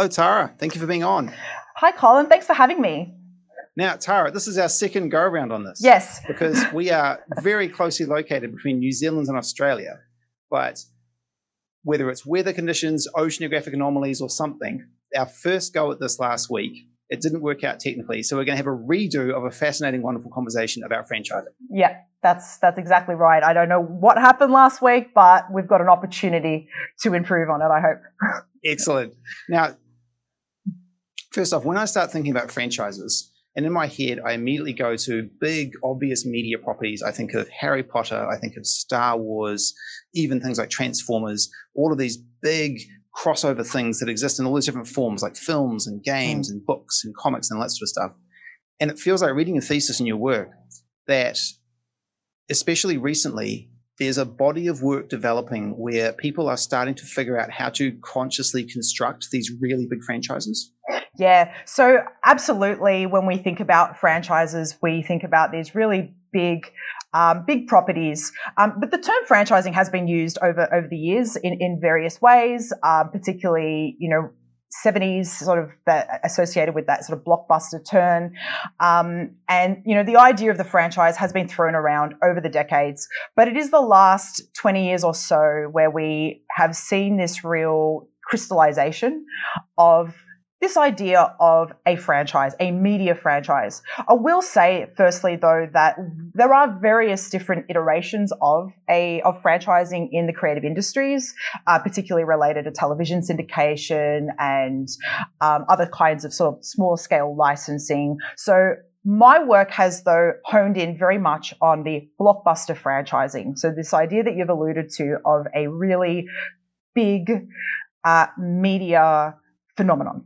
Hello, Tara. Thank you for being on. Hi, Colin. Thanks for having me. Now, Tara, this is our second go around on this. Yes. Because we are very closely located between New Zealand and Australia. But whether it's weather conditions, oceanographic anomalies, or something, our first go at this last week, it didn't work out technically. So we're going to have a redo of a fascinating, wonderful conversation about franchising. Yeah, that's that's exactly right. I don't know what happened last week, but we've got an opportunity to improve on it. I hope. Excellent. Now, first off, when I start thinking about franchises, and in my head, I immediately go to big, obvious media properties. I think of Harry Potter, I think of Star Wars, even things like Transformers, all of these big crossover things that exist in all these different forms, like films and games mm. and books and comics and all that sort of stuff. And it feels like reading a thesis in your work that, especially recently, there's a body of work developing where people are starting to figure out how to consciously construct these really big franchises. Yeah, so absolutely. When we think about franchises, we think about these really big, um, big properties. Um, but the term franchising has been used over over the years in in various ways, um, particularly you know 70s sort of that associated with that sort of blockbuster turn. Um, and, you know, the idea of the franchise has been thrown around over the decades, but it is the last 20 years or so where we have seen this real crystallization of this idea of a franchise, a media franchise. I will say, firstly, though, that there are various different iterations of a of franchising in the creative industries, uh, particularly related to television syndication and um, other kinds of sort of small scale licensing. So my work has, though, honed in very much on the blockbuster franchising. So this idea that you've alluded to of a really big uh, media phenomenon.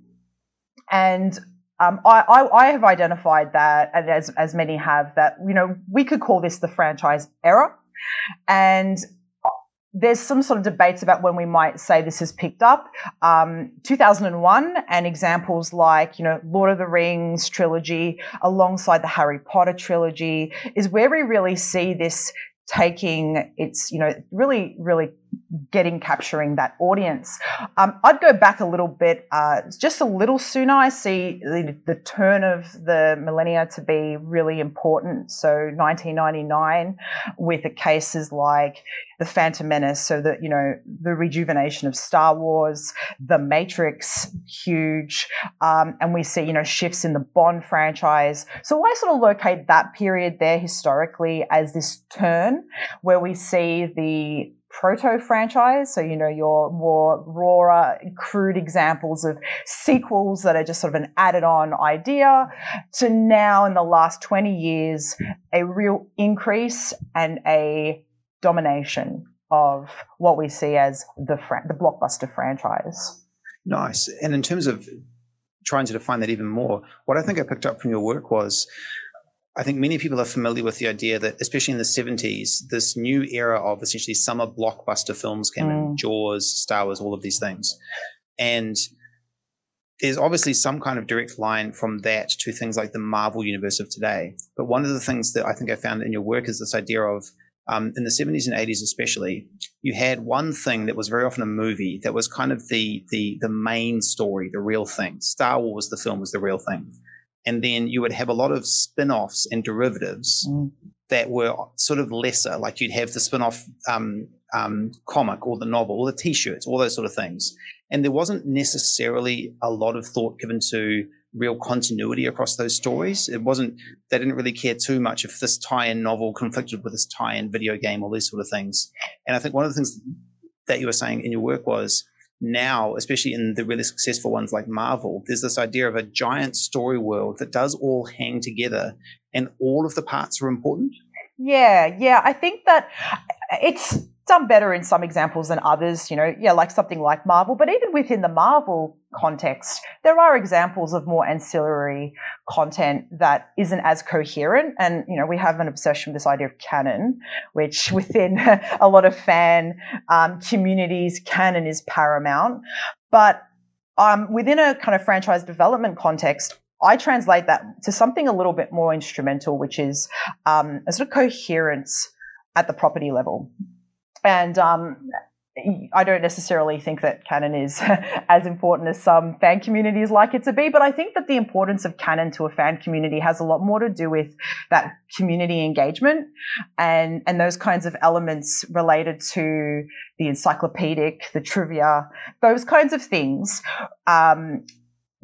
And um, I, I, I, have identified that, and as, as many have, that, you know, we could call this the franchise era. And there's some sort of debates about when we might say this has picked up. Um, 2001 and examples like, you know, Lord of the Rings trilogy alongside the Harry Potter trilogy is where we really see this taking its, you know, really, really getting capturing that audience. Um, I'd go back a little bit, uh, just a little sooner. I see the, the, turn of the millennia to be really important. So 1999, with the cases like the Phantom Menace, so that you know the rejuvenation of Star Wars, The Matrix, huge, um, and we see you know shifts in the Bond franchise. So I sort of locate that period there historically as this turn where we see the proto franchise. So, you know, your more raw, crude examples of sequels that are just sort of an added on idea to now in the last 20 years, a real increase and a domination of what we see as the, the blockbuster franchise. Nice. And in terms of trying to define that even more, what I think I picked up from your work was I think many people are familiar with the idea that, especially in the 70s, this new era of essentially summer blockbuster films came mm. in Jaws, Star Wars, all of these things. And there's obviously some kind of direct line from that to things like the Marvel universe of today. But one of the things that I think I found in your work is this idea of, um, in the 70s and 80s especially, you had one thing that was very often a movie that was kind of the the the main story, the real thing. Star Wars, the film, was the real thing and then you would have a lot of spin-offs and derivatives mm. that were sort of lesser like you'd have the spin-off um, um, comic or the novel or the t-shirts all those sort of things. And there wasn't necessarily a lot of thought given to real continuity across those stories. It wasn't they didn't really care too much if this tie-in novel conflicted with this tie-in video game or these sort of things. And i think one of the things that you were saying in your work was now, especially in the really successful ones like Marvel, there's this idea of a giant story world that does all hang together and all of the parts are important. Yeah, yeah. I think that it's done better in some examples than others, you know, yeah, like something like Marvel. But even within the Marvel context, there are examples of more ancillary content that isn't as coherent. And, you know, we have an obsession with this idea of canon, which within a lot of fan um, communities, canon is paramount. But um, within a kind of franchise development context, I translate that to something a little bit more instrumental, which is um, a sort of coherence at the property level. And um, I don't necessarily think that canon is as important as some fan communities like it to be, but I think that the importance of canon to a fan community has a lot more to do with that community engagement and and those kinds of elements related to the encyclopedic, the trivia, those kinds of things. Um,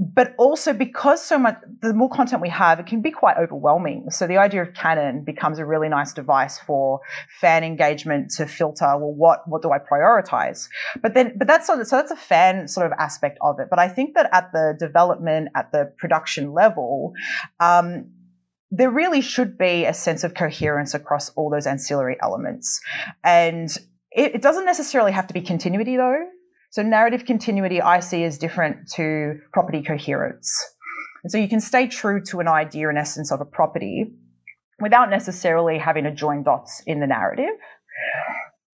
but also because so much the more content we have it can be quite overwhelming. So the idea of canon becomes a really nice device for fan engagement to filter well what what do i prioritize? But then but that's sort of, so that's a fan sort of aspect of it. But i think that at the development at the production level um, there really should be a sense of coherence across all those ancillary elements. And it, it doesn't necessarily have to be continuity though so narrative continuity I see as different to property coherence. And so you can stay true to an idea and essence of a property without necessarily having to join dots in the narrative.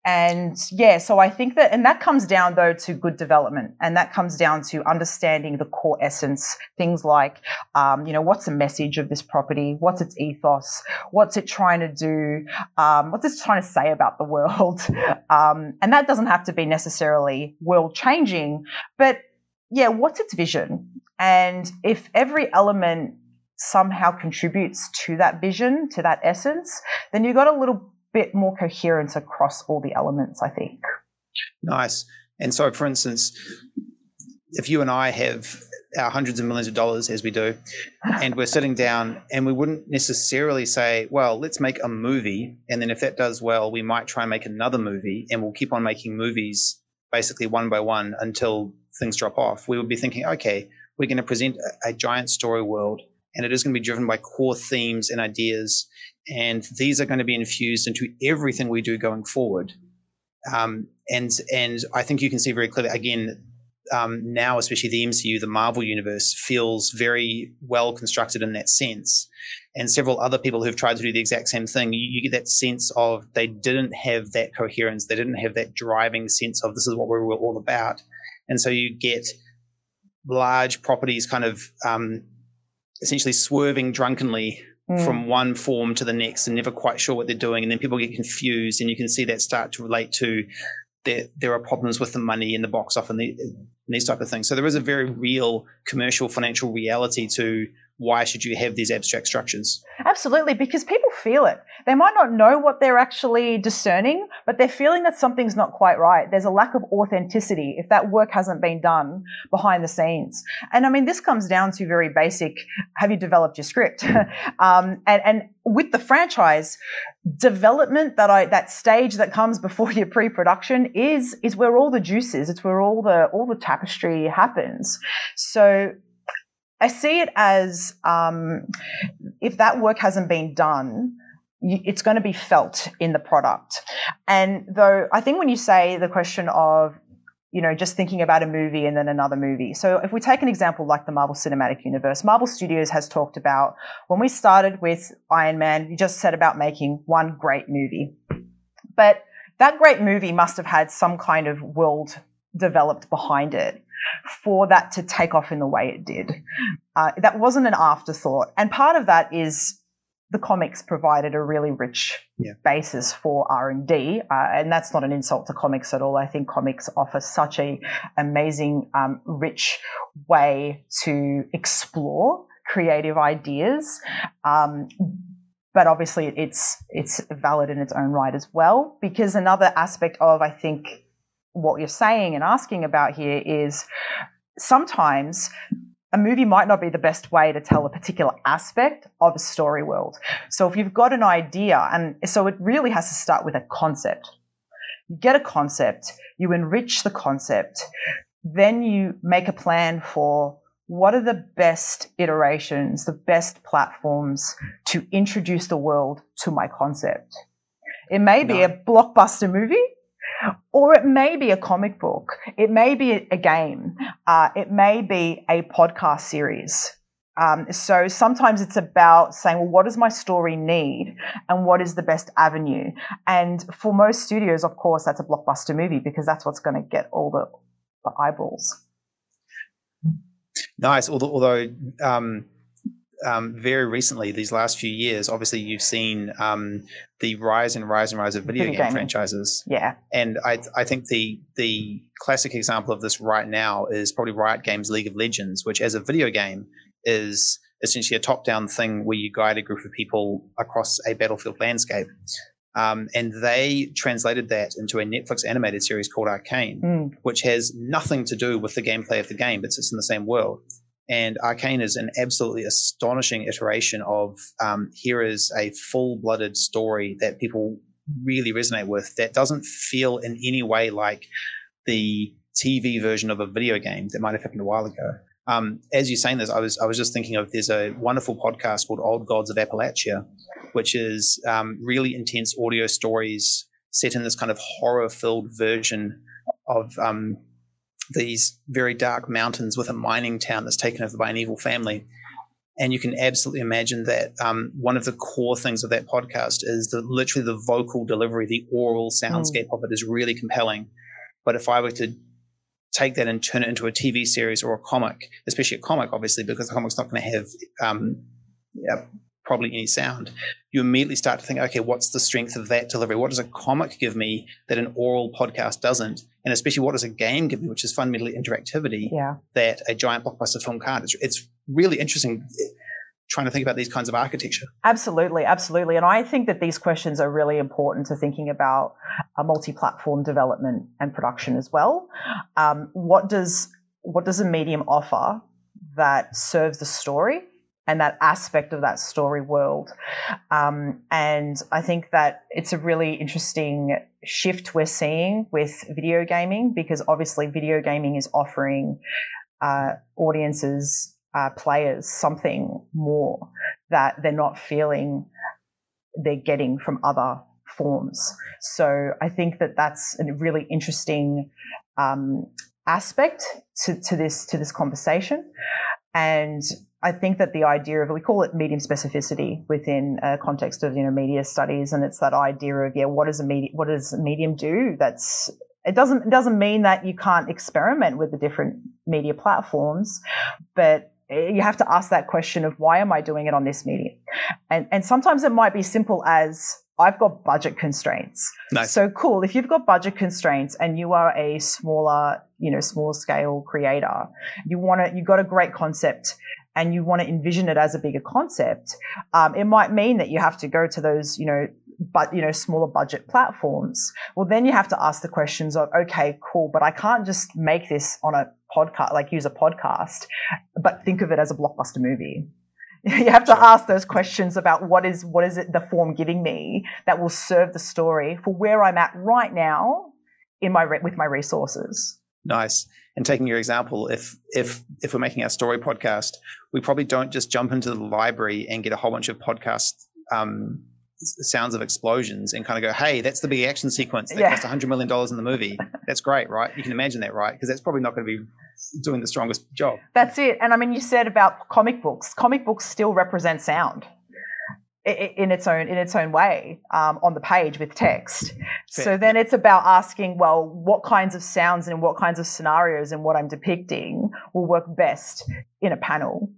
And yeah, so I think that, and that comes down though to good development, and that comes down to understanding the core essence. Things like, um, you know, what's the message of this property? What's its ethos? What's it trying to do? Um, what's it trying to say about the world? Um, and that doesn't have to be necessarily world changing, but yeah, what's its vision? And if every element somehow contributes to that vision, to that essence, then you've got a little bit more coherence across all the elements, I think. Nice. And so, for instance, if you and I have our hundreds of millions of dollars, as we do, and we're sitting down and we wouldn't necessarily say, well, let's make a movie. And then if that does well, we might try and make another movie and we'll keep on making movies basically one by one until things drop off. We would be thinking, okay, we're going to present a, a giant story world and it is going to be driven by core themes and ideas. And these are going to be infused into everything we do going forward. Um, and and I think you can see very clearly again um, now, especially the MCU, the Marvel universe feels very well constructed in that sense. And several other people who've tried to do the exact same thing, you, you, get that sense of they didn't have that coherence, they didn't have that driving sense of this is what we were all about. And so you get large properties kind of um, essentially swerving drunkenly mm. from one form to the next and never quite sure what they're doing. And then people get confused, and you can see that start to relate to there, there are problems with the money in the box and, the, and these type of things. So there is a very real commercial financial reality to why should you have these abstract structures? Absolutely, because people feel it. They might not know what they're actually discerning, but they're feeling that something's not quite right. There's a lack of authenticity if that work hasn't been done behind the scenes. And I mean, this comes down to very basic have you developed your script? um, and, and with the franchise, development that I that stage that comes before your pre-production is is where all the juice is. It's where all the all the tapestry happens. So I see it as um, if that work hasn't been done, it's going to be felt in the product. And though I think when you say the question of, you know, just thinking about a movie and then another movie. So if we take an example like the Marvel Cinematic Universe, Marvel Studios has talked about when we started with Iron Man, we just set about making one great movie. But that great movie must have had some kind of world developed behind it for that to take off in the way it did. Uh, that wasn't an afterthought. And part of that is the comics provided a really rich yeah. basis for R&D. Uh, and that's not an insult to comics at all. I think comics offer such a amazing, um, rich way to explore creative ideas. Um, but obviously it's it's valid in its own right as well because another aspect of I think what you're saying and asking about here is sometimes a movie might not be the best way to tell a particular aspect of a story world. So if you've got an idea, and so it really has to start with a concept. You get a concept, you enrich the concept, then you make a plan for what are the best iterations, the best platforms to introduce the world to my concept. It may be no. a blockbuster movie, or it may be a comic book, it may be a game, uh, it may be a podcast series. Um, so sometimes it's about saying, well, what does my story need and what is the best avenue? And for most studios, of course, that's a blockbuster movie because that's what's going to get all the, the eyeballs. Nice. Although, although um, um, very recently, these last few years, obviously you've seen um, the rise and rise and rise of video, video game franchises. Yeah. And I, I think the the classic example of this right now is probably Riot Games League of Legends, which as a video game is essentially a top down thing where you guide a group of people across a battlefield landscape. Um, and they translated that into a Netflix animated series called Arcane, mm. which has nothing to do with the gameplay of the game, but it's in the same world. And Arcane is an absolutely astonishing iteration of um, here is a full blooded story that people really resonate with that doesn't feel in any way like the TV version of a video game that might have happened a while ago. Um, as you're saying this, I was I was just thinking of there's a wonderful podcast called Old Gods of Appalachia, which is um, really intense audio stories set in this kind of horror filled version of um, these very dark mountains with a mining town that's taken over by an evil family. And you can absolutely imagine that um, one of the core things of that podcast is that literally the vocal delivery, the oral soundscape mm. of it is really compelling. But if I were to take that and turn it into a TV series or a comic, especially a comic, obviously, because the comic's not going to have um, yeah, probably any sound, you immediately start to think, okay, what's the strength of that delivery? What does a comic give me that an oral podcast doesn't? And especially, what does a game give me, which is fundamentally interactivity yeah. that a giant blockbuster film can't? It's, it's really interesting eh, trying to think about these kinds of architecture. Absolutely, absolutely. And I think that these questions are really important to thinking about a multi-platform development and production as well. Um, what does what does a medium offer that serves the story and that aspect of that story world. Um, and I think that it's a really interesting shift we're seeing with video gaming because obviously video gaming is offering uh, audiences, uh, players, something more that they're not feeling they're getting from other forms. So I think that that's a really interesting um, aspect to, to this to this conversation. And I think that the idea of we call it medium specificity within a context of you know media studies, and it's that idea of yeah, what does a medium what does a medium do? That's it doesn't it doesn't mean that you can't experiment with the different media platforms, but eh, you have to ask that question of why am I doing it on this medium? And and sometimes it might be simple as I've got budget constraints. Nice. So cool. If you've got budget constraints and you are a smaller, you know, small scale creator, you want to, you've got a great concept and you want to envision it as a bigger concept, um, it might mean that you have to go to those, you know, but you know, smaller budget platforms. Well, then you have to ask the questions of, okay, cool, but I can't just make this on a podcast, like use a podcast, but think of it as a blockbuster movie. You have to sure. ask those questions about what is what is it the form giving me that will serve the story for where I'm at right now in my with my resources. Nice. And taking your example, if if if we're making our story podcast, we probably don't just jump into the library and get a whole bunch of podcast um, sounds of explosions and kind of go, "Hey, that's the big action sequence that yeah. cost hundred million dollars in the movie." That's great, right? You can imagine that, right? Because that's probably not going to be doing the strongest job. That's it. And I mean, you said about comic books. Comic books still represent sound in its own in its own way um, on the page with text. Fair. So then it's about asking, well, what kinds of sounds and what kinds of scenarios and what I'm depicting will work best in a panel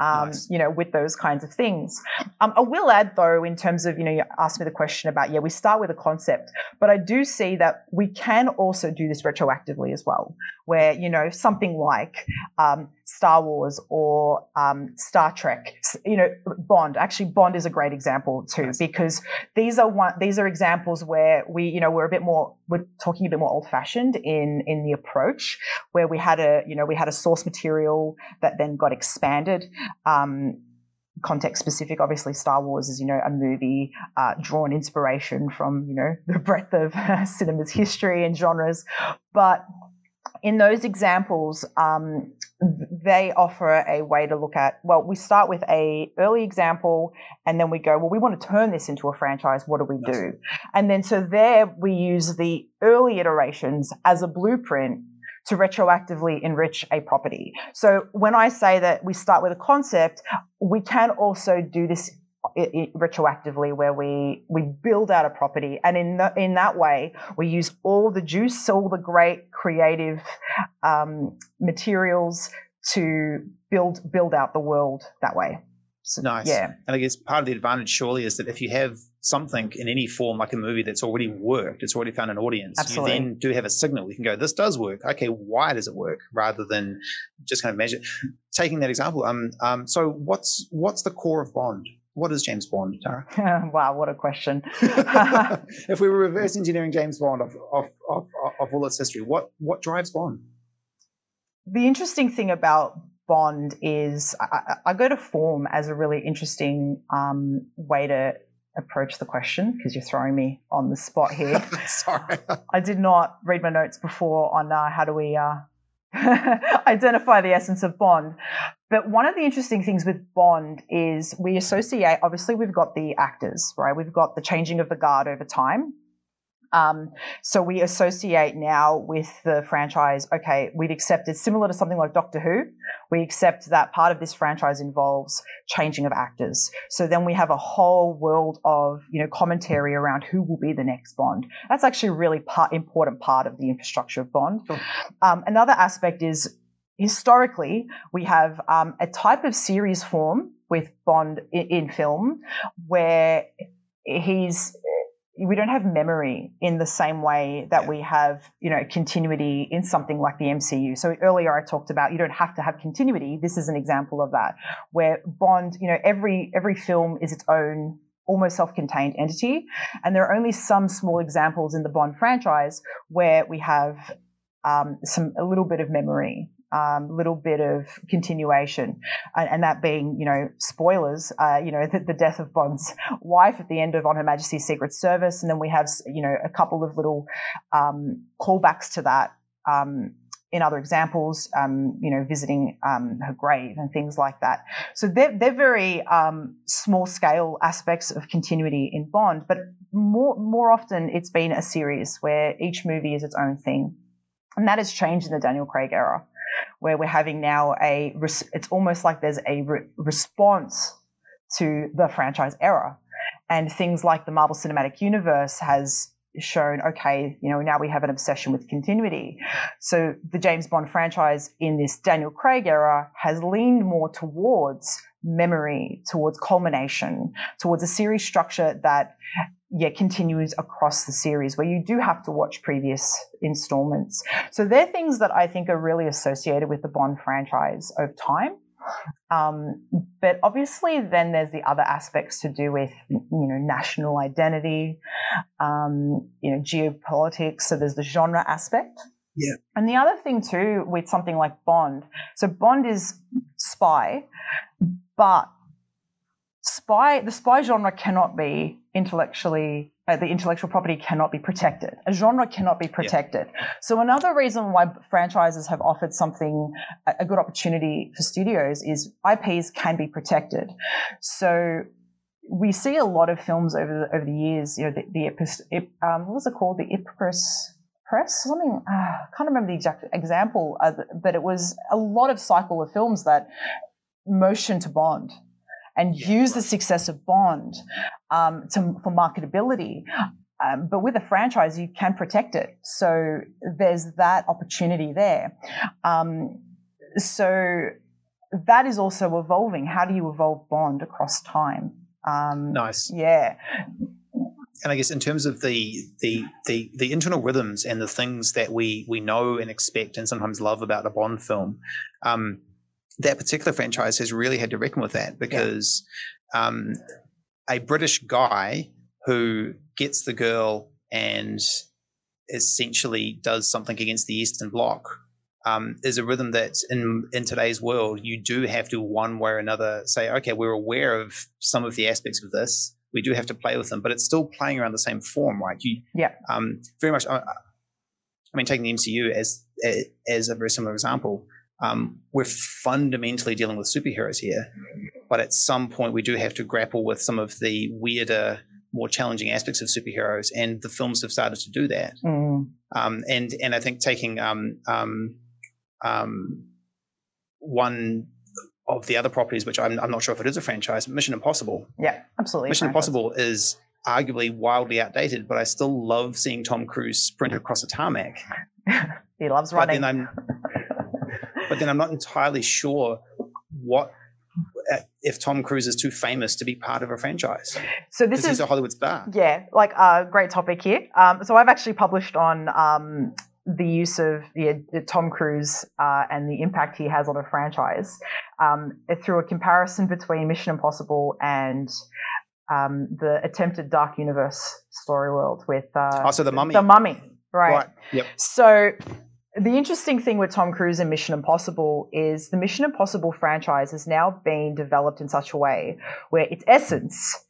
um, nice. you know, with those kinds of things. Um, I will add, though, in terms of, you know, you asked me the question about, yeah, we start with a concept, but I do see that we can also do this retroactively as well, where, you know, something like um, Star Wars or um, Star Trek, you know, Bond. Actually, Bond is a great example too, nice. because these are one, these are examples where we, you know, we're a bit more, we're talking a bit more old fashioned in in the approach, where we had a, you know, we had a source material that then got expanded. Um, context specific. Obviously, Star Wars is, you know, a movie uh, drawn inspiration from, you know, the breadth of cinema's history and genres. But in those examples, um, they offer a way to look at. Well, we start with a early example, and then we go, well, we want to turn this into a franchise. What do we do? And then so there we use the early iterations as a blueprint to retroactively enrich a property. So when I say that we start with a concept, we can also do this it, it, retroactively where we we build out a property and in the, in that way we use all the juice all the great creative um, materials to build build out the world that way So, Nice. Yeah. And I guess part of the advantage surely is that if you have something in any form like a movie that's already worked, it's already found an audience, Absolutely. you then do have a signal. You can go, this does work. Okay, why does it work? Rather than just kind of measure. Taking that example, um, um, so what's what's the core of Bond? What is James Bond, Tara? wow, what a question. if we were reverse engineering James Bond of, of, of, of all its history, what what drives Bond? the interesting thing about Bond is I, I- go to form as a really interesting um, way to approach the question because you're throwing me on the spot here. Sorry. I did not read my notes before on uh, how do we uh, identify the essence of Bond. But one of the interesting things with Bond is we associate, obviously, we've got the actors, right? We've got the changing of the guard over time. Um, so we associate now with the franchise, okay, we've accepted, similar to something like Doctor Who, we accept that part of this franchise involves changing of actors. So then we have a whole world of, you know, commentary around who will be the next Bond. That's actually a really part, important part of the infrastructure of Bond. Sure. Um, another aspect is historically, we have um, a type of series form with Bond in, in film where he's we don't have memory in the same way that Yeah. we have, you know, continuity in something like the MCU. So earlier I talked about you don't have to have continuity. This is an example of that, where Bond, you know, every every film is its own almost self-contained entity, and there are only some small examples in the Bond franchise where we have um, some a little bit of memory, um, little bit of continuation, and, and that being, you know, spoilers. Uh, you know, the, the death of Bond's wife at the end of On Her Majesty's Secret Service, and then we have, you know, a couple of little um, callbacks to that. Um, in other examples, um, you know, visiting um, her grave and things like that. So they're, they're very um, small scale aspects of continuity in Bond, but more more often it's been a series where each movie is its own thing, and that has changed in the Daniel Craig era, where we're having now a it's almost like there's a re- response to the franchise era, and things like the Marvel Cinematic Universe has shown okay you know now we have an obsession with continuity. So the james bond franchise in this daniel craig era has leaned more towards memory towards culmination towards a series structure that yeah continues across the series where you do have to watch previous installments so they're things that i think are really associated with the bond franchise over time um, but obviously, then there's the other aspects to do with, you know, national identity, um, you know, geopolitics. So there's the genre aspect. Yeah. And the other thing too, with something like Bond, so Bond is spy, but spy, the spy genre cannot be intellectually, uh, the intellectual property cannot be protected. A genre cannot be protected. So another reason why franchises have offered something a good opportunity for studios is IPs can be protected. So we see a lot of films over the, over the years. You know, the, the Ipis, Ip, um, what was it called? The Ipcress Press, something. Uh, I can't remember the exact example, uh, but it was a lot of cycle of films that motion to Bond and Yeah, use the success of Bond um, to, for marketability. Um, but with a franchise, you can protect it. So there's that opportunity there. Um, so that is also evolving. How do you evolve Bond across time? Um, Nice. Yeah. and I guess in terms of the, the the the internal rhythms and the things that we we know and expect and sometimes love about a Bond film, um, that particular franchise has really had to reckon with that because um, a British guy who gets the girl and essentially does something against the Eastern Bloc um, is a rhythm that in in today's world you do have to one way or another say, okay, we're aware of some of the aspects of this. We do have to play with them, but it's still playing around the same form, right? You, Yeah. Um, very much. I, I mean, taking the MCU as as a very similar example, um, we're fundamentally dealing with superheroes here, but at some point we do have to grapple with some of the weirder, more challenging aspects of superheroes, and the films have started to do that. Mm. Um, and and I think taking um, um, um, one of the other properties, which I'm, I'm not sure if it is a franchise, Mission Impossible. Yeah, absolutely. Mission franchise. Impossible is arguably wildly outdated, but I still love seeing Tom Cruise sprint across a tarmac. He loves But running. then I'm, but then I'm not entirely sure what uh, if Tom Cruise is too famous to be part of a franchise? So this is he's a Hollywood star. Yeah, like a uh, great topic here. Um, so I've actually published on um, the use of yeah, Tom Cruise uh, and the impact he has on a franchise um, through a comparison between Mission Impossible and um, the attempted Dark Universe story world with uh, Also, the Mummy. The Mummy, right? Right. Yep. So the interesting thing with Tom Cruise and Mission Impossible is the Mission Impossible franchise has now been developed in such a way where its essence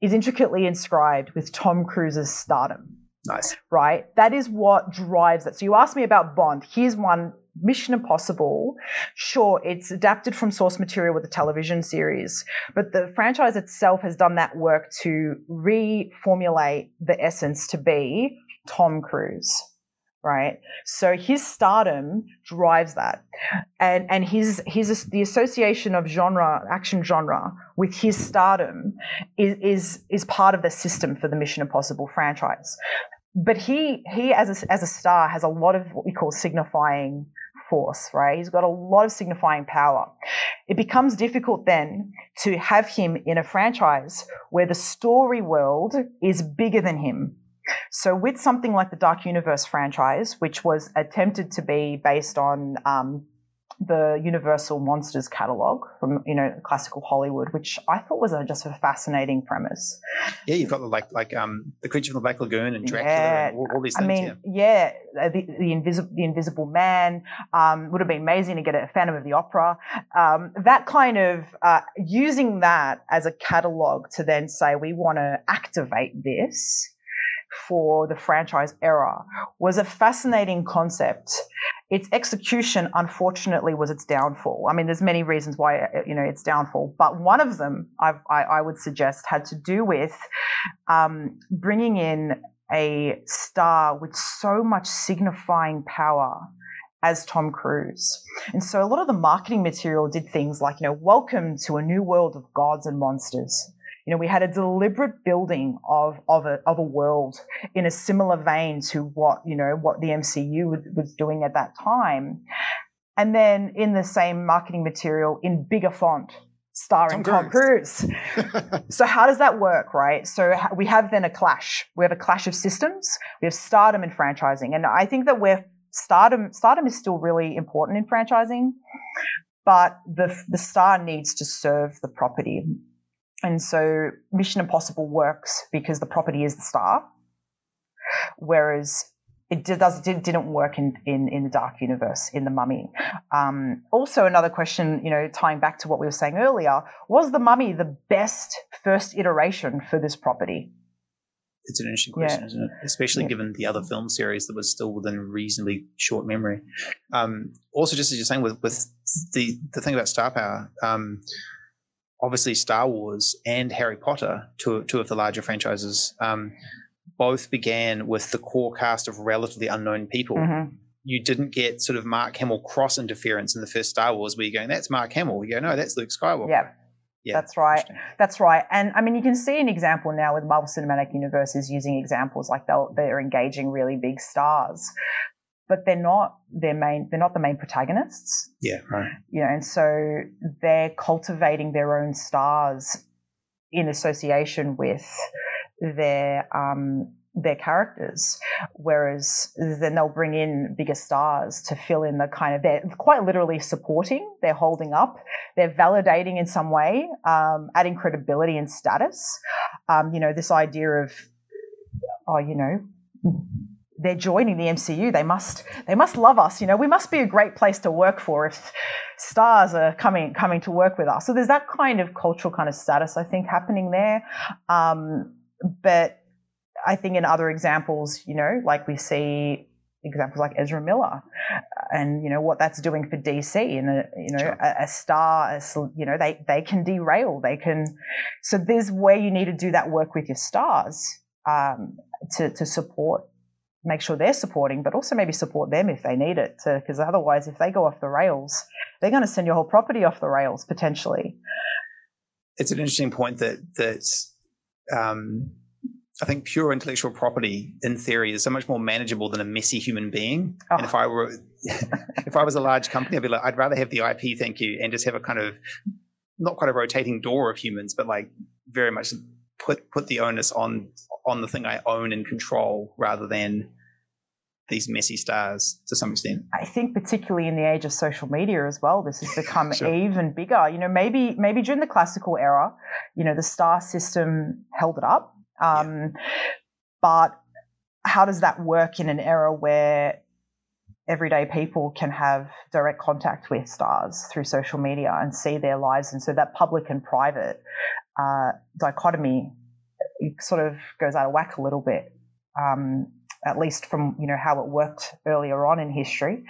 is intricately inscribed with Tom Cruise's stardom, Nice. right? That is what drives it. So you asked me about Bond. Here's one Mission Impossible. Sure, it's adapted from source material with a television series, but the franchise itself has done that work to reformulate the essence to be Tom Cruise. Right, so his stardom drives that, and and his his the association of genre action genre with his stardom is is is part of the system for the Mission Impossible franchise. But he he as a, as a star has a lot of what we call signifying force, right? He's got a lot of signifying power. It becomes difficult then to have him in a franchise where the story world is bigger than him. So, with something like the Dark Universe franchise, which was attempted to be based on um, the Universal Monsters catalog from you know classical Hollywood, which I thought was a, just a fascinating premise. Yeah, you've got the like like um the creature from the Black Lagoon and Dracula Yeah, and all, all these I mean, yeah. yeah, uh, the, the invisible the Invisible Man um, would have been amazing to get a Phantom of the Opera. Um, that kind of uh, using that as a catalog to then say we want to activate this for the franchise era was a fascinating concept. Its execution, unfortunately, was its downfall. I mean, there's many reasons why uh, you know its downfall, but one of them I've, I, I would suggest had to do with um, bringing in a star with so much signifying power as Tom Cruise. And so a lot of the marketing material did things like, you know, welcome to a new world of gods and monsters. You know, we had a deliberate building of, of, a, of a world in a similar vein to what, you know, what the MCU was- doing at that time. And then in the same marketing material in bigger font, starring Tom Tom Cruise. So how does that work, right? So we have then a clash. We have a clash of systems. We have stardom and franchising, and I think that we're stardom. Stardom is still really important in franchising, but the the star needs to serve the property, and so Mission Impossible works because the property is the star, whereas. It does, did, didn't work in, in, in the Dark Universe, in The Mummy. Um, also, another question, you know, tying back to what we were saying earlier, was The Mummy the best first iteration for this property? It's an interesting Yeah. question, isn't it? Especially Yeah. given the other film series that was still within reasonably short memory. Um, also, just as you're saying, with, with the the thing about star power, um, obviously Star Wars and Harry Potter, two two of the larger franchises, um, both began with the core cast of relatively unknown people. Mhm. You didn't get sort of Mark Hamill cross interference in the first Star Wars, where you're going, "That's Mark Hamill." You go, "No, that's Luke Skywalker." Yeah, yeah, that's right. That's right. And I mean, you can see an example now with Marvel Cinematic Universe is using examples like they're engaging really big stars, but they're not their main. They're not the main protagonists. Yeah, right. you know, and so they're cultivating their own stars in association with their um, their characters, whereas then they'll bring in bigger stars to fill in the kind of they're quite literally supporting, they're holding up, they're validating in some way, um, adding credibility and status. Um, you know, this idea of oh, you know. They're joining the MCU. They must. They must love us. You know, we must be a great place to work for if stars are coming coming to work with us. So there's that kind of cultural kind of status I think happening there. Um, but I think in other examples, you know, like we see examples like Ezra Miller, and you know what that's doing for DC, and a, you know Sure. a, a star, a you know they they can derail, they can. So there's where you need to do that work with your stars um, to to support. Make sure they're supporting, but also maybe support them if they need it. Because otherwise, if they go off the rails, they're going to send your whole property off the rails potentially. it's an interesting point that that um, I think pure intellectual property, in theory, is so much more manageable than a messy human being. Oh. And if I were, if I was a large company, I'd be like, I'd rather have the IP, thank you, and just have a kind of not quite a rotating door of humans, but like very much put put the onus on on the thing I own and control rather than these messy stars to some extent. I think particularly in the age of social media as well, this has become sure. even bigger. You know, maybe maybe during the classical era, you know, the star system held it up. Um, yeah. But how does that work in an era where everyday people can have direct contact with stars through social media and see their lives? And so that public and private uh, dichotomy sort of goes out of whack a little bit. Um, at least from you know how it worked earlier on in history.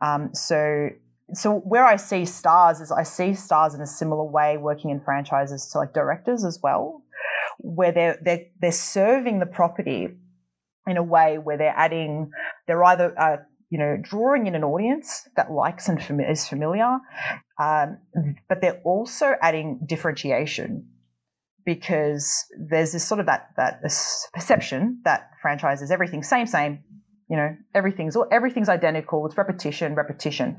Um, so so where I see stars is I see stars in a similar way working in franchises to like directors as well, where they're they're they're serving the property in a way where they're adding they're either uh, you know drawing in an audience that likes and is familiar, um, but they're also adding differentiation because there's this sort of that that perception that franchise is everything same same you know everything's everything's identical it's repetition repetition.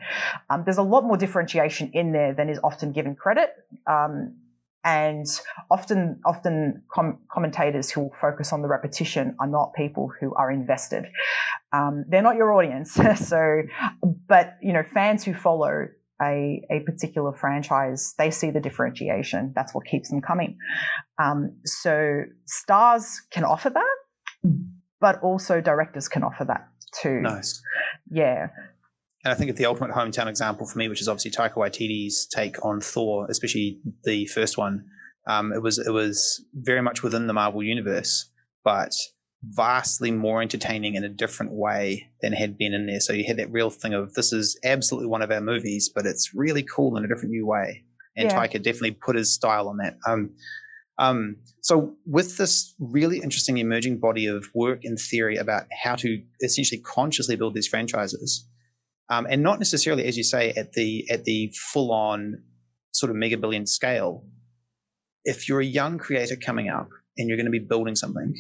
Um, there's a lot more differentiation in there than is often given credit um, and often often com- commentators who focus on the repetition are not people who are invested. Um, they're not your audience so but you know fans who follow a, a particular franchise, they see the differentiation. That's what keeps them coming. Um, so stars can offer that, but also directors can offer that too. Nice. Yeah. And I think it's the ultimate hometown example for me, which is obviously Taika Waititi's take on Thor, especially the first one. Um, it was it was very much within the Marvel universe, but vastly more entertaining in a different way than had been in there. So you had that real thing of this is absolutely one of our movies, but it's really cool in a different new way. And yeah. Taika definitely put his style on that. Um, um, so with this really interesting emerging body of work and theory about how to essentially consciously build these franchises, um, and not necessarily, as you say, at the at the full on sort of mega billion scale. If you're a young creator coming up and you're going to be building something,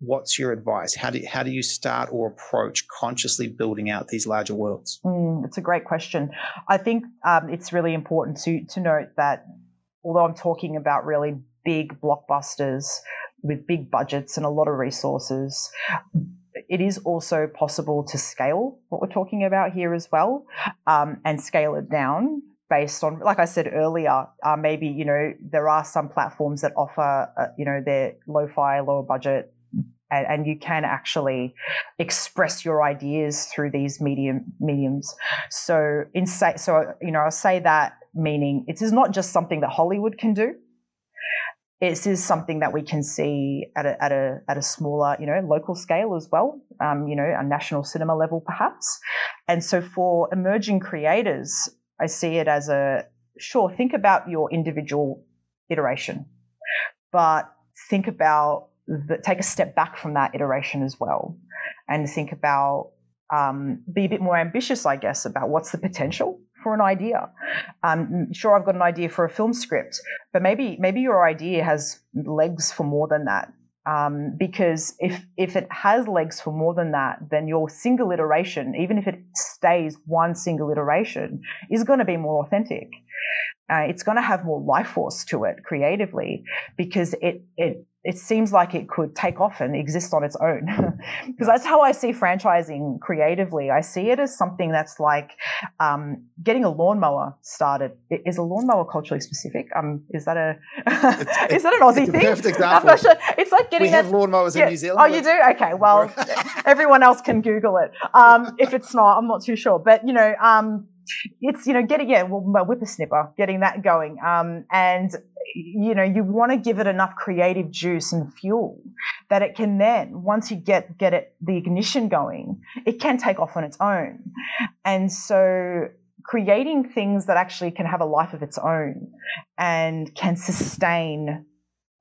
what's your advice? How do how do you start or approach consciously building out these larger worlds? Mm, it's a great question. I think um, it's really important to to note that although I'm talking about really big blockbusters with big budgets and a lot of resources. It is also possible to scale what we're talking about here as well, um, and scale it down based on, like I said earlier, uh, maybe you know there are some platforms that offer, uh, you know, their low-fi, lower budget and, and, you can actually express your ideas through these medium mediums. So in say, so you know, I say that meaning it is not just something that Hollywood can do. It is something that we can see at a, at a, at a smaller, you know, local scale as well, um, you know, a national cinema level perhaps. And so for emerging creators, I see it as a sure, think about your individual iteration, but think about the, take a step back from that iteration as well and think about um, be a bit more ambitious, I guess, about what's the potential for an idea. Um, sure, I've got an idea for a film script, but maybe maybe your idea has legs for more than that. Um, because if if it has legs for more than that, then your single iteration, even if it stays one single iteration, is going to be more authentic. Uh, it's going to have more life force to it creatively because it it it seems like it could take off and exist on its own. Because that's how I see franchising creatively. I see it as something that's like um, getting a lawnmower started. Is a lawnmower culturally specific? Um, is that a is that an Aussie thing? Perfect example. Sure. It's like getting we have lawnmowers yeah. in New Zealand. Oh, you do? Okay. Well, everyone else can Google it. Um, if it's not, I'm not too sure. But you know, um, it's you know getting yeah well whippersnipper getting that going um, and you know you want to give it enough creative juice and fuel that it can then once you get get it the ignition going it can take off on its own. And so creating things that actually can have a life of its own and can sustain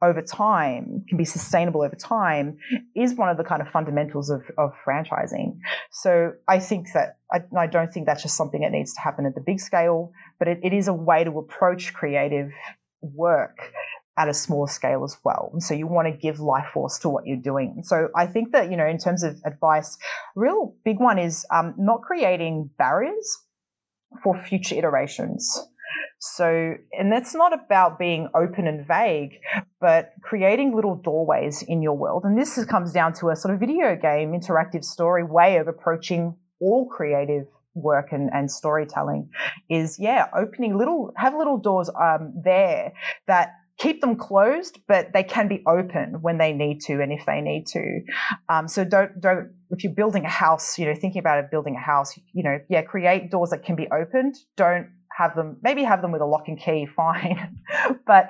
over time, can be sustainable over time, is one of the kind of fundamentals of, of franchising. So I think that, I, I don't think that's just something that needs to happen at the big scale, but it, it is a way to approach creative work at a smaller scale as well. And so you want to give life force to what you're doing. So I think that, you know, in terms of advice, real big one is um, not creating barriers for future iterations. So, and that's not about being open and vague, but creating little doorways in your world. And this comes down to a sort of video game interactive story way of approaching all creative work and, and storytelling is yeah opening little have little doors um, there that keep them closed, but they can be open when they need to and if they need to. Um, so don't don't if you're building a house, you know, thinking about it, building a house, you know, yeah, create doors that can be opened. Don't have them maybe have them with a lock and key, fine, but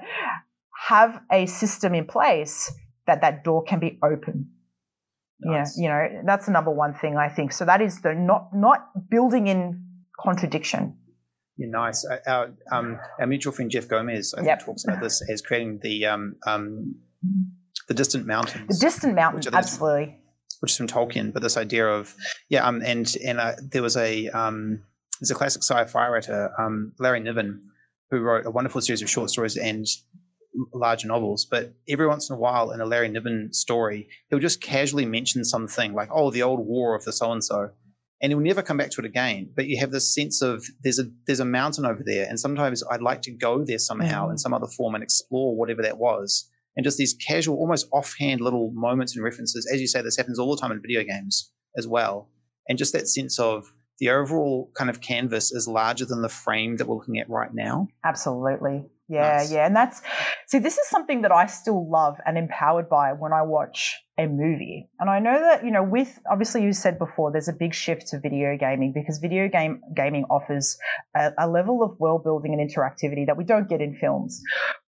have a system in place that that door can be open. Nice. Yeah, you know, that's the number one thing I think. So that is the not not building in contradiction yeah, nice. Uh, our, um, our mutual friend Jeff Gomez, I yep. think, talks about this as creating the um, um, the distant mountains. The distant mountains, absolutely. Which is from Tolkien, but this idea of yeah, um, and and uh, there was a um, there's a classic sci-fi writer, um, Larry Niven, who wrote a wonderful series of short stories and larger novels. But every once in a while, in a Larry Niven story, he'll just casually mention something like, "Oh, the old war of the so and so." and he'll never come back to it again. But you have this sense of there's a there's a mountain over there, and sometimes I'd like to go there somehow mm-hmm. in some other form and explore whatever that was. And just these casual, almost offhand little moments and references. As you say, this happens all the time in video games as well. And just that sense of the overall kind of canvas is larger than the frame that we're looking at right now. Absolutely. Yeah, nice. yeah. And that's, see, this is something that I still love and empowered by when I watch a movie. And I know that, you know, with, obviously you said before, there's a big shift to video gaming because video game gaming offers a, a level of world building and interactivity that we don't get in films.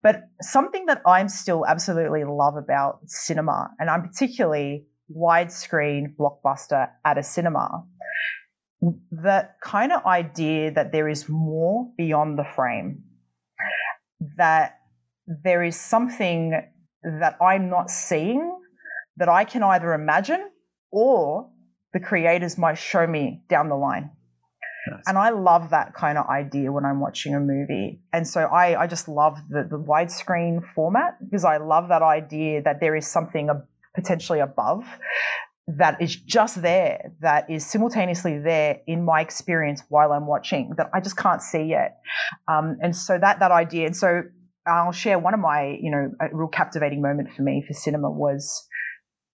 But something that I'm still absolutely love about cinema, and I'm particularly widescreen blockbuster at a cinema, that kind of idea that there is more beyond the frame that there is something that I'm not seeing that I can either imagine or the creators might show me down the line. Nice. And I love that kind of idea when I'm watching a movie. And so I, I just love the, the widescreen format because I love that idea that there is something potentially above that is just there, that is simultaneously there in my experience while I'm watching that I just can't see yet. Um, and so that that idea, and so I'll share one of my, you know, a real captivating moment for me for cinema was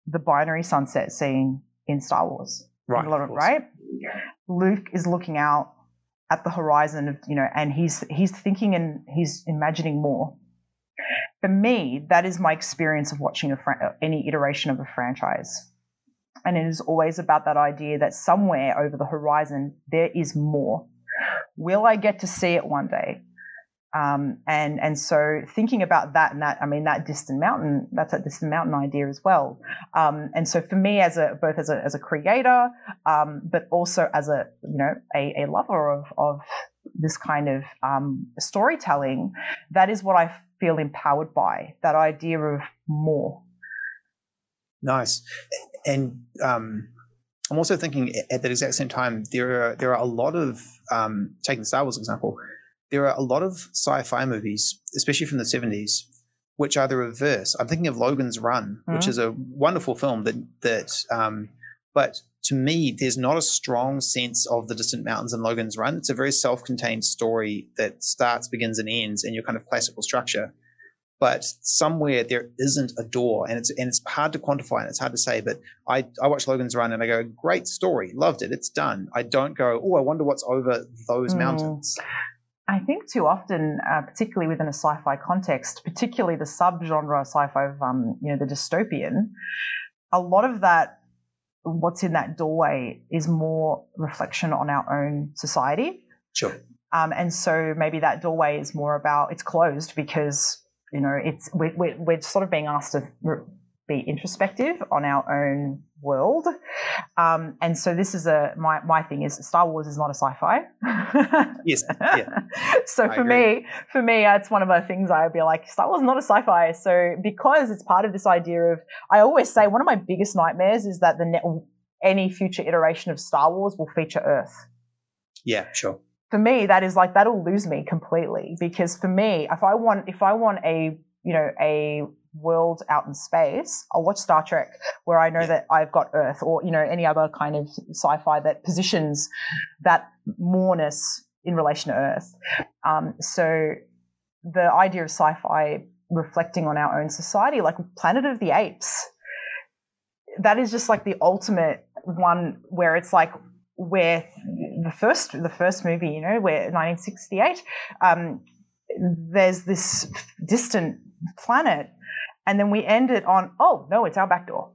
the binary sunset scene in Star Wars. Right. Right. Luke is looking out at the horizon of, you know, and he's he's thinking and he's imagining more. For me, that is my experience of watching any iteration of a franchise and it is always about that idea that somewhere over the horizon there is more. Will I get to see it one day? Um, and and so thinking about that and that, I mean that distant mountain, that's that distant mountain idea as well. Um, and so for me, as a both as a as a creator, um, but also as a you know a, a lover of of this kind of um, storytelling, that is what I feel empowered by. That idea of more. Nice and um, I'm also thinking at that exact same time there are there are a lot of um, taking the Star Wars example, there are a lot of sci-fi movies, especially from the 70s, which are the reverse. I'm thinking of Logan's Run, mm-hmm. which is a wonderful film that that um, but to me, there's not a strong sense of the distant mountains in Logan's Run. It's a very self-contained story that starts, begins, and ends in your kind of classical structure but somewhere there isn't a door and it's and it's hard to quantify and it's hard to say but i i watch logan's run and i go great story loved it it's done i don't go oh i wonder what's over those mm. mountains I think too often, uh, particularly within a sci-fi context, particularly the subgenre sci-fi of um, you know the dystopian, a lot of that, what's in that doorway, is more reflection on our own society. Sure. Um, and so maybe that doorway is more about it's closed because you know, it's we're, we're sort of being asked to be introspective on our own world. Um, and so this is a my my thing is Star Wars is not a sci-fi. yes. Yeah. so I for agree. me, for me, it's one of the things I'd be like, Star Wars is not a sci-fi. So because it's part of this idea of, I always say one of my biggest nightmares is that the ne- any future iteration of Star Wars will feature Earth. Yeah, sure for me, that is like that'll lose me completely because for me, if I want if I want a you know a world out in space, I'll watch Star Trek where I know yeah. that I've got Earth or you know any other kind of sci-fi that positions that moreness in relation to Earth. Um, so the idea of sci-fi reflecting on our own society, like Planet of the Apes, that is just like the ultimate one where it's like where the first the first movie, you know, where 1968, um, there's this distant planet, and then we end it on, oh no, it's our back door.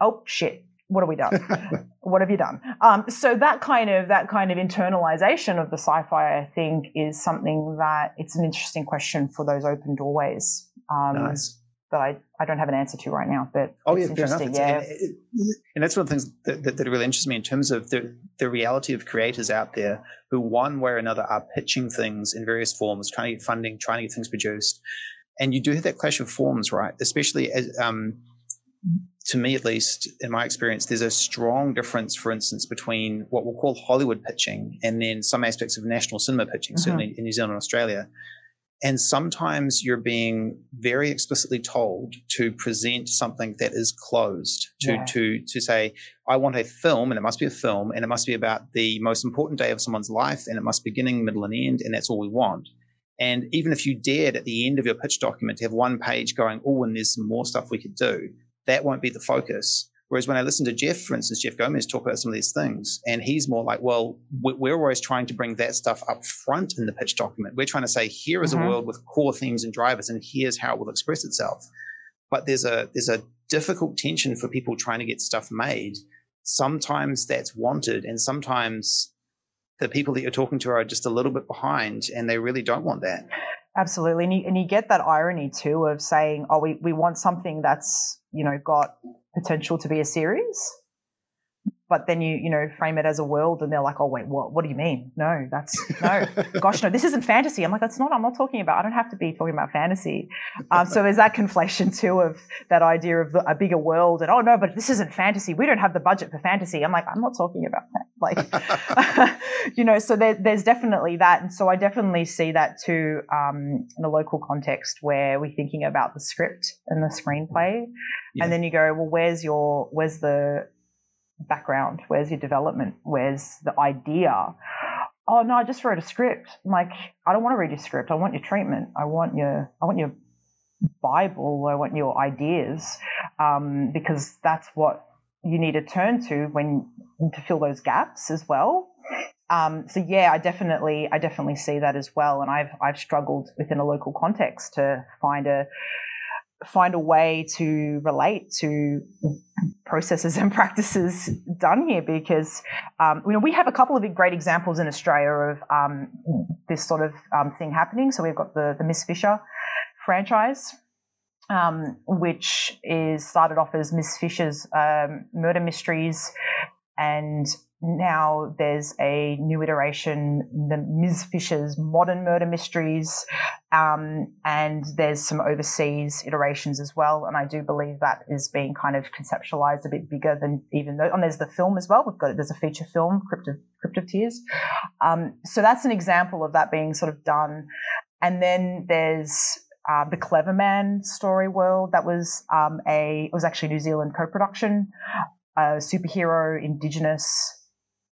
Oh shit, what have we done? what have you done? Um, so that kind of that kind of internalization of the sci-fi, I think, is something that it's an interesting question for those open doorways. Um, nice. That I, I don't have an answer to right now, but oh yeah, enough. yeah. And, and, that's one of the things that, that, that, really interests me in terms of the the reality of creators out there who, one way or another, are pitching things in various forms, trying to get funding, trying to get things produced, and you do have that clash of forms, right? Especially as um, to me at least, in my experience, there's a strong difference, for instance, between what we'll call Hollywood pitching and then some aspects of national cinema pitching, mm-hmm. certainly in New Zealand and Australia. And sometimes you're being very explicitly told to present something that is closed, to, yeah. to, to say, I want a film, and it must be a film, and it must be about the most important day of someone's life, and it must be beginning, middle, and end, and that's all we want. And even if you dared at the end of your pitch document to have one page going, oh, and there's some more stuff we could do, that won't be the focus. Whereas when I listen to Jeff, for instance, Jeff Gomez talk about some of these things, and he's more like, well, we're always trying to bring that stuff up front in the pitch document. We're trying to say, here is mm-hmm. a world with core themes and drivers, and here's how it will express itself. But there's a there's a difficult tension for people trying to get stuff made. Sometimes that's wanted, and sometimes the people that you're talking to are just a little bit behind, and they really don't want that. Absolutely, and you, and you get that irony too of saying, "Oh, we, we want something that's you know got potential to be a series," but then you you know frame it as a world and they're like oh wait what what do you mean? No that's no. Gosh no this isn't fantasy. I'm like that's not i'm not talking about. I don't have to be talking about fantasy. Um, so there's that conflation too of that idea of a bigger world and oh no but this isn't fantasy. We don't have the budget for fantasy. I'm like i'm not talking about that. Like you know so there, there's definitely that. And so i definitely see that too um, in a local context where we're thinking about the script and the screenplay. Yeah. and then you go well where's your where's the background? Where's your development? Where's the idea? Oh no, I just wrote a script. I'm like, I don't want to read your script. I want your treatment. I want your I want your Bible. I want your ideas um, because that's what you need to turn to when to fill those gaps as well. Um, so yeah, I definitely I definitely see that as well, and I've I've struggled within a local context to find a find a way to relate to processes and practices done here because um, you know we have a couple of great examples in Australia of um, this sort of um, thing happening. So we've got the the Miss Fisher franchise, um, which is started off as Miss Fisher's um, murder mysteries, and now there's a new iteration, the Ms. Fisher's Modern Murder Mysteries, um, and there's some overseas iterations as well. And I do believe that is being kind of conceptualized a bit bigger than even though. And there's the film as well. We've got there's a feature film, Crypt of, Crypt of Tears. Um, so that's an example of that being sort of done. And then there's uh, the Cleverman story world. That was um, a it was actually New Zealand co-production, a superhero indigenous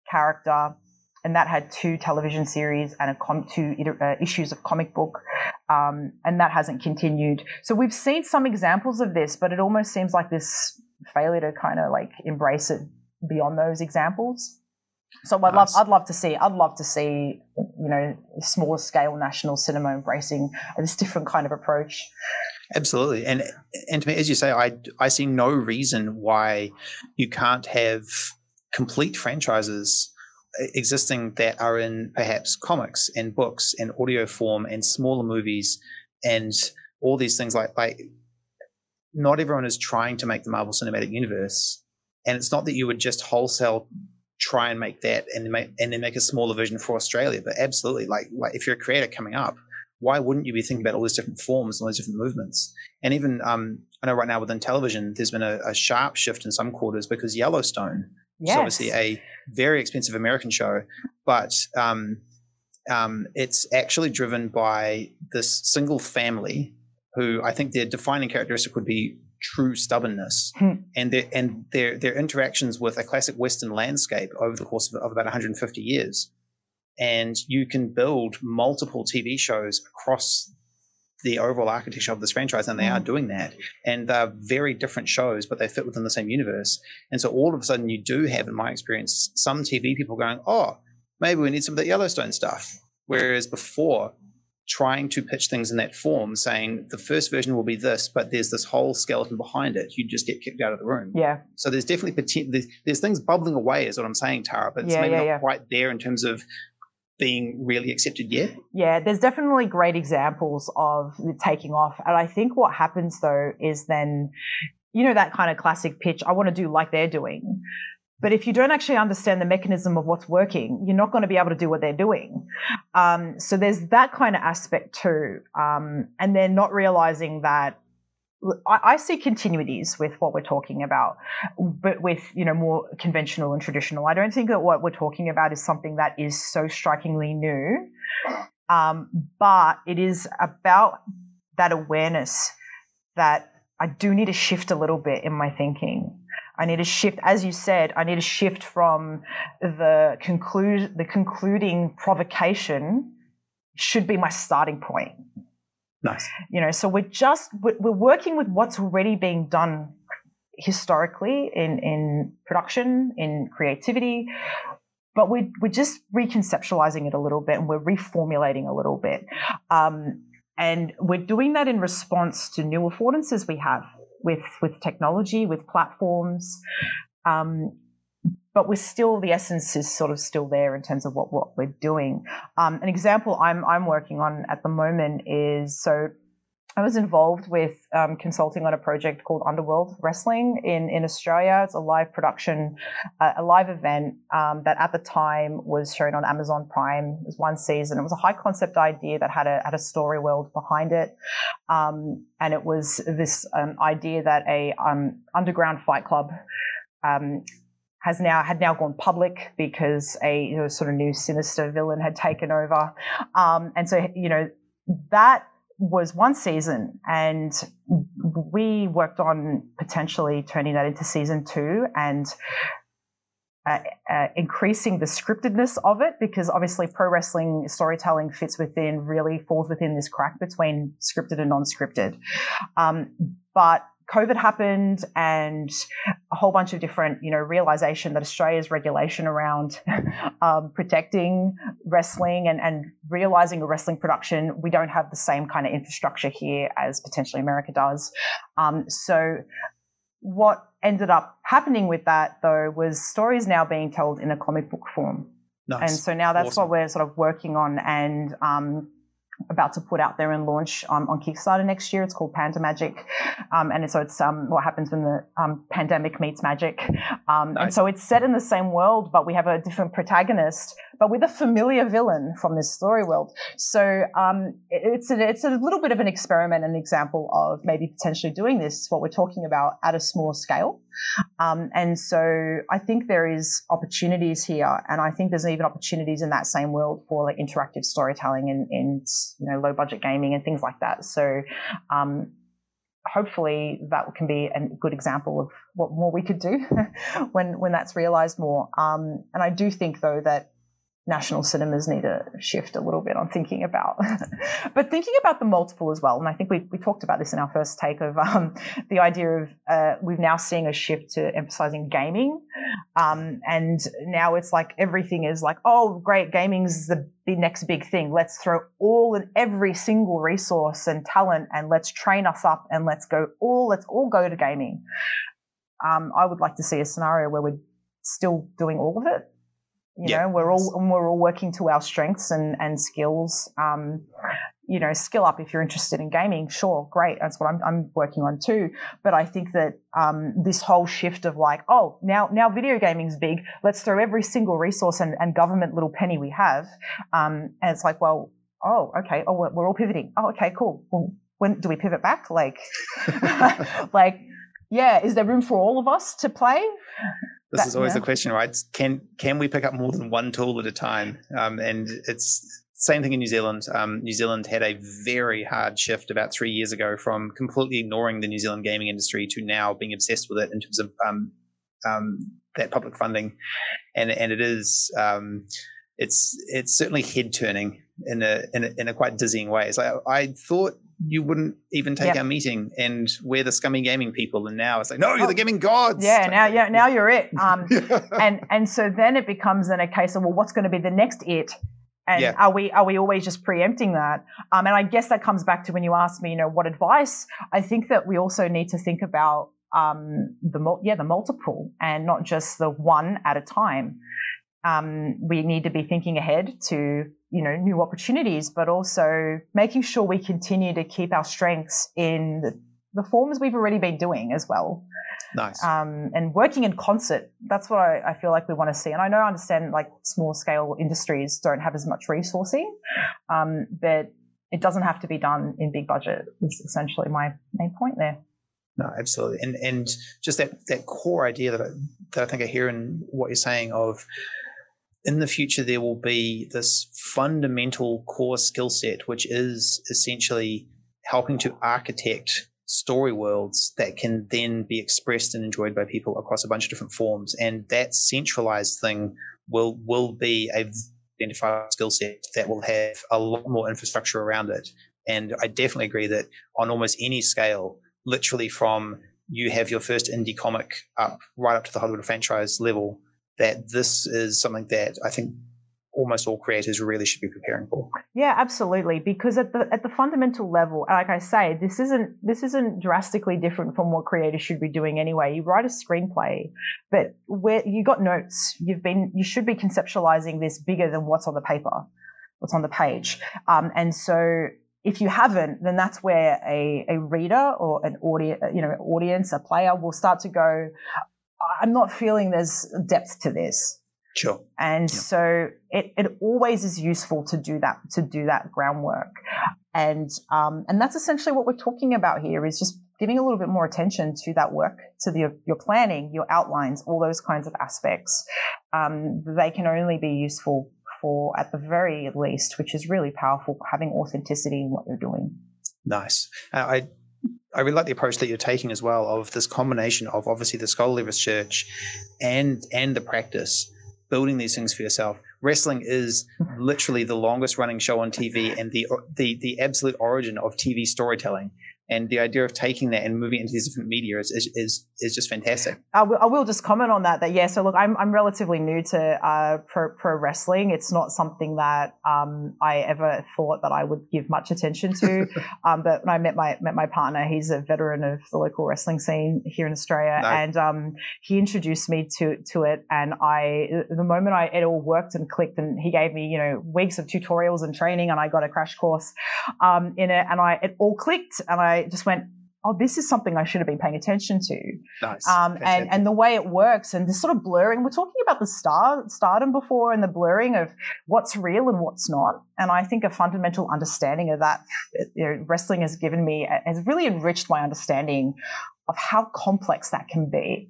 character, and that had two television series and a com- two uh, issues of comic book, um, and that hasn't continued. So we've seen some examples of this, but it almost seems like this failure to kind of like embrace it beyond those examples. So I'd nice. love, I'd love to see, I'd love to see, you know, smaller scale national cinema embracing this different kind of approach. Absolutely, and and to me, as you say, I I see no reason why you can't have complete franchises existing that are in perhaps comics and books and audio form and smaller movies and all these things like like not everyone is trying to make the Marvel Cinematic Universe, and it's not that you would just wholesale try and make that and make and then make a smaller version for Australia. But absolutely, like like if you're a creator coming up, why wouldn't you be thinking about all these different forms and all these different movements? And even um, I know right now within television, there's been a, a sharp shift in some quarters because Yellowstone Yes. It's obviously a very expensive American show, but um, um, it's actually driven by this single family who I think their defining characteristic would be true stubbornness hmm. and their and their their interactions with a classic Western landscape over the course of, of about 150 years. and you can build multiple TV shows across the overall architecture of this franchise, and they mm. are doing that. And they're very different shows, but they fit within the same universe. And so all of a sudden, you do have, in my experience, some TV people going, "Oh, maybe we need some of that Yellowstone stuff." Whereas before, trying to pitch things in that form, saying the first version will be this, but there's this whole skeleton behind it, you just get kicked out of the room. Yeah. So there's definitely potential. There's, there's, things bubbling away, is what I'm saying, Tara, but it's yeah, maybe yeah, not yeah. quite there in terms of being really accepted yet. Yeah, there's definitely great examples of taking off. And I think what happens though is then, you know, that kind of classic pitch, I want to do like they're doing. But if you don't actually understand the mechanism of what's working, you're not going to be able to do what they're doing. Um, so there's that kind of aspect too. Um, and then not realizing that I, see continuities with what we're talking about, but with you know more conventional and traditional. I don't think that what we're talking about is something that is so strikingly new, um, but it is about that awareness that I do need to shift a little bit in my thinking. I need to shift, as you said, I need to shift from the conclude the concluding provocation should be my starting point. Nice. You know, so we're just we're working with what's already being done historically in in production, in creativity, but we're we're just reconceptualizing it a little bit and we're reformulating a little bit. Um, and we're doing that in response to new affordances we have with with technology, with platforms. Um, but we're still the essence is sort of still there in terms of what what we're doing. Um, an example I'm I'm working on at the moment is so. I was involved with um, consulting on a project called Underworld Wrestling in, in Australia. It's a live production, uh, a live event um, that at the time was shown on Amazon Prime. It was one season. It was a high concept idea that had a had a story world behind it, um, and it was this um, idea that a um, underground fight club um, has now had now gone public because a you know, sort of new sinister villain had taken over, um, and so you know that was one season, and we worked on potentially turning that into season two and. Uh, uh, increasing the scriptedness of it because obviously pro wrestling storytelling fits within really falls within this crack between scripted and non-scripted um, but COVID happened and a whole bunch of different, you know, realization that Australia's regulation around um, protecting wrestling and, and realizing a wrestling production, we don't have the same kind of infrastructure here as potentially America does. Um, so what ended up happening with that though was stories now being told in a comic book form. Nice. And so now that's awesome. what we're sort of working on and um, about to put out there and launch um, on Kickstarter next year. It's called Panda Magic, um, and so it's um, what happens when the um, pandemic meets magic. Um, nice. And so it's set in the same world, but we have a different protagonist, but with a familiar villain from this story world. So um, it's a, it's a little bit of an experiment, an example of maybe potentially doing this, what we're talking about, at a small scale. Um, and so I think there is opportunities here, and I think there's even opportunities in that same world for like interactive storytelling and, and you know low budget gaming and things like that. So um, hopefully that can be a good example of what more we could do when when that's realized more. Um, and I do think though that national cinemas need to shift a little bit on thinking about, but thinking about the multiple as well. And I think we, we talked about this in our first take of um, the idea of uh, we've now seeing a shift to emphasizing gaming. Um, and now it's like everything is like, oh, great, gaming's the, the next big thing. Let's throw all and every single resource and talent and let's train us up and let's go all, let's all go to gaming. Um, I would like to see a scenario where we're still doing all of it you yeah. know, we're all we're all working to our strengths and and skills. Um, you know, skill up if you're interested in gaming. Sure, great. That's what I'm I'm working on too. But I think that um, this whole shift of like, oh, now now video gaming's big. Let's throw every single resource and, and government little penny we have. Um, and it's like, well, oh, okay. Oh, we're, we're all pivoting. Oh, okay, cool. Well, when do we pivot back? Like, like, yeah. Is there room for all of us to play? This that, is always yeah. the question, right? Can can we pick up more than one tool at a time? Um, and it's same thing in New Zealand. Um, New Zealand had a very hard shift about three years ago from completely ignoring the New Zealand gaming industry to now being obsessed with it in terms of um, um that public funding, and and it is um, it's it's certainly head turning in a, in a in a quite dizzying way. It's like I thought you wouldn't even take yep. our meeting and we're the scummy gaming people and now it's like no you're oh, the gaming gods. Yeah now yeah now you're it. Um and and so then it becomes then a case of well what's going to be the next it? And yeah. are we are we always just preempting that? Um and i guess that comes back to when you asked me you know what advice. I think that we also need to think about um the yeah the multiple and not just the one at a time um, we need to be thinking ahead to you know new opportunities, but also making sure we continue to keep our strengths in the, the forms we've already been doing as well. Nice. Um, and working in concert. That's what I, I, feel like we want to see. And I know I understand like small scale industries don't have as much resourcing, um, but it doesn't have to be done in big budget. Is essentially my main point there. No, absolutely. And and just that that core idea that I, that I think I hear in what you're saying of in the future there will be this fundamental core skill set which is essentially helping to architect story worlds that can then be expressed and enjoyed by people across a bunch of different forms. And that centralized thing will will be a identified skill set that will have a lot more infrastructure around it. And i definitely agree that on almost any scale literally from you have your first indie comic up right up to the hollywood franchise level that this is something that I think almost all creators really should be preparing for. Yeah, absolutely. Because at the at the fundamental level, like I say, this isn't this isn't drastically different from what creators should be doing anyway. You write a screenplay, but where you got notes, you've been you should be conceptualizing this bigger than what's on the paper, what's on the page. Um, and so if you haven't, then that's where a, a reader or an audience, you know, audience, a player will start to go, I'm not feeling there's depth to this. Sure. And yeah. so it, it always is useful to do that to do that groundwork, and um, and that's essentially what we're talking about here is just giving a little bit more attention to that work, to the, your planning, your outlines, all those kinds of aspects. Um, they can only be useful for, at the very least, which is really powerful, having authenticity in what you're doing. Nice. I I really like the approach that you're taking as well of this combination of obviously the scholarly research and and the practice, building these things for yourself. Wrestling is literally the longest running show on TV and the the the absolute origin of TV storytelling and the idea of taking that and moving it into these different media is, is, is, is just fantastic. I will, I will, just comment on that. That yeah. So look, I'm I'm relatively new to uh, pro, pro wrestling. It's not something that um, I ever thought that I would give much attention to. um, but when I met my met my partner, he's a veteran of the local wrestling scene here in Australia, nice. and um, he introduced me to to it. And I, the moment I it all worked and clicked, and he gave me you know weeks of tutorials and training, and I got a crash course um, in it, and I it all clicked, and I just went, oh, this is something I should have been paying attention to. Nice. Um, and, and the way it works and this sort of blurring, we're talking about the star, stardom before and the blurring of what's real and what's not. And I think a fundamental understanding of that, you know, wrestling has given me, has really enriched my understanding of how complex that can be.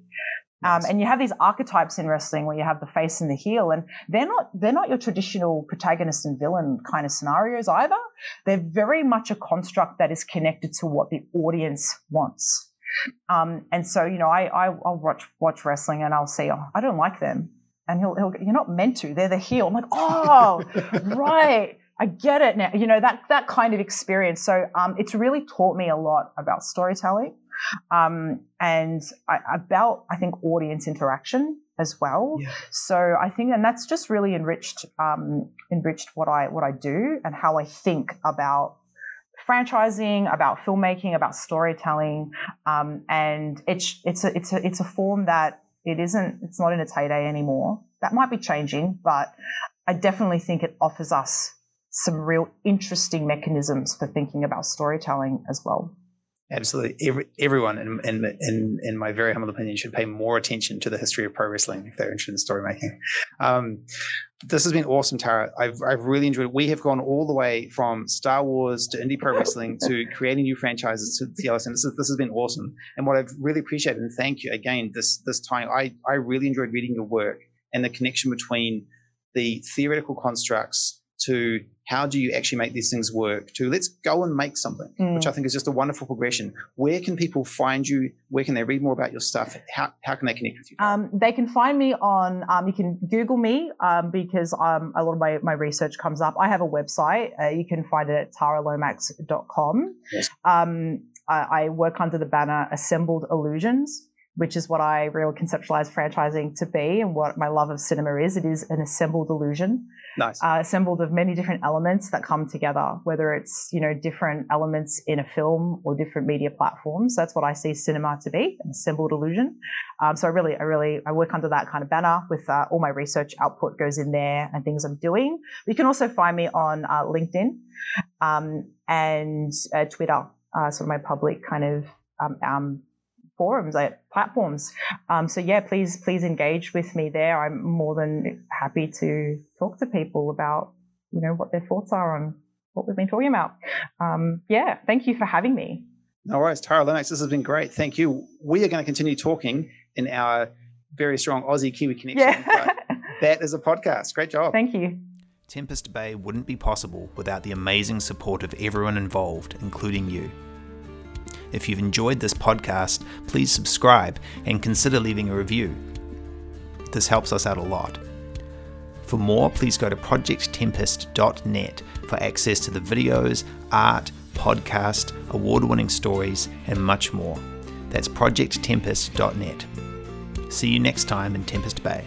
Um, and you have these archetypes in wrestling where you have the face and the heel, and they're not they're not your traditional protagonist and villain kind of scenarios either. They're very much a construct that is connected to what the audience wants. Um, and so, you know, I, I will watch watch wrestling and I'll say, oh, I don't like them, and he'll, he'll you're not meant to. They're the heel. I'm like, oh, right. I get it now. You know that that kind of experience. So um, it's really taught me a lot about storytelling um, and I, about I think audience interaction as well. Yeah. So I think, and that's just really enriched um, enriched what I what I do and how I think about franchising, about filmmaking, about storytelling, um, and it's it's a it's a it's a form that it isn't it's not in its heyday anymore. That might be changing, but I definitely think it offers us some real interesting mechanisms for thinking about storytelling as well. Absolutely. Every, everyone, in, in, in, in, my very humble opinion, should pay more attention to the history of pro wrestling if they're interested in story making. Um, this has been awesome, Tara. I've, I've really enjoyed it. We have gone all the way from Star Wars to indie pro wrestling to creating new franchises to TLS, and this, is, this has been awesome. And what I've really appreciated, and thank you again, this, this time, I, I really enjoyed reading your work and the connection between the theoretical constructs to how do you actually make these things work to let's go and make something, Mm. which I think is just a wonderful progression. Where can people find you? Where can they read more about your stuff? How, how can they connect with you? Um, they can find me on, um, you can Google me um, because um, a lot of my, my research comes up. I have a website. Uh, you can find it at taralomax.com. Yes. Um, I, I work under the banner Assembled Illusions, which is what I really conceptualize franchising to be and what my love of cinema is. It is an assembled illusion. nice. uh, assembled of many different elements that come together, whether it's you know different elements in a film or different media platforms. That's what I see cinema to be, an assembled illusion. Um, so I really, I really, I work under that kind of banner with uh, all my research output goes in there and things I'm doing. You can also find me on uh, LinkedIn um, and uh, Twitter, uh, sort of my public kind of um, um, forums, like platforms. Um, so yeah, please, please engage with me there. I'm more than happy to talk to people about, you know, what their thoughts are on what we've been talking about. Um, yeah, thank you for having me. No worries, Tara Lomax. This has been great. Thank you. We are going to continue talking in our very strong Aussie Kiwi connection. Yeah, that is a podcast. Great job. thank you. Tempest Bay wouldn't be possible without the amazing support of everyone involved, including you. If you've enjoyed this podcast, please subscribe and consider leaving a review. This helps us out a lot. For more, please go to projecttempest.net for access to the videos, art, podcast, award winning stories, and much more. That's projecttempest.net. See you next time in Tempest Bay.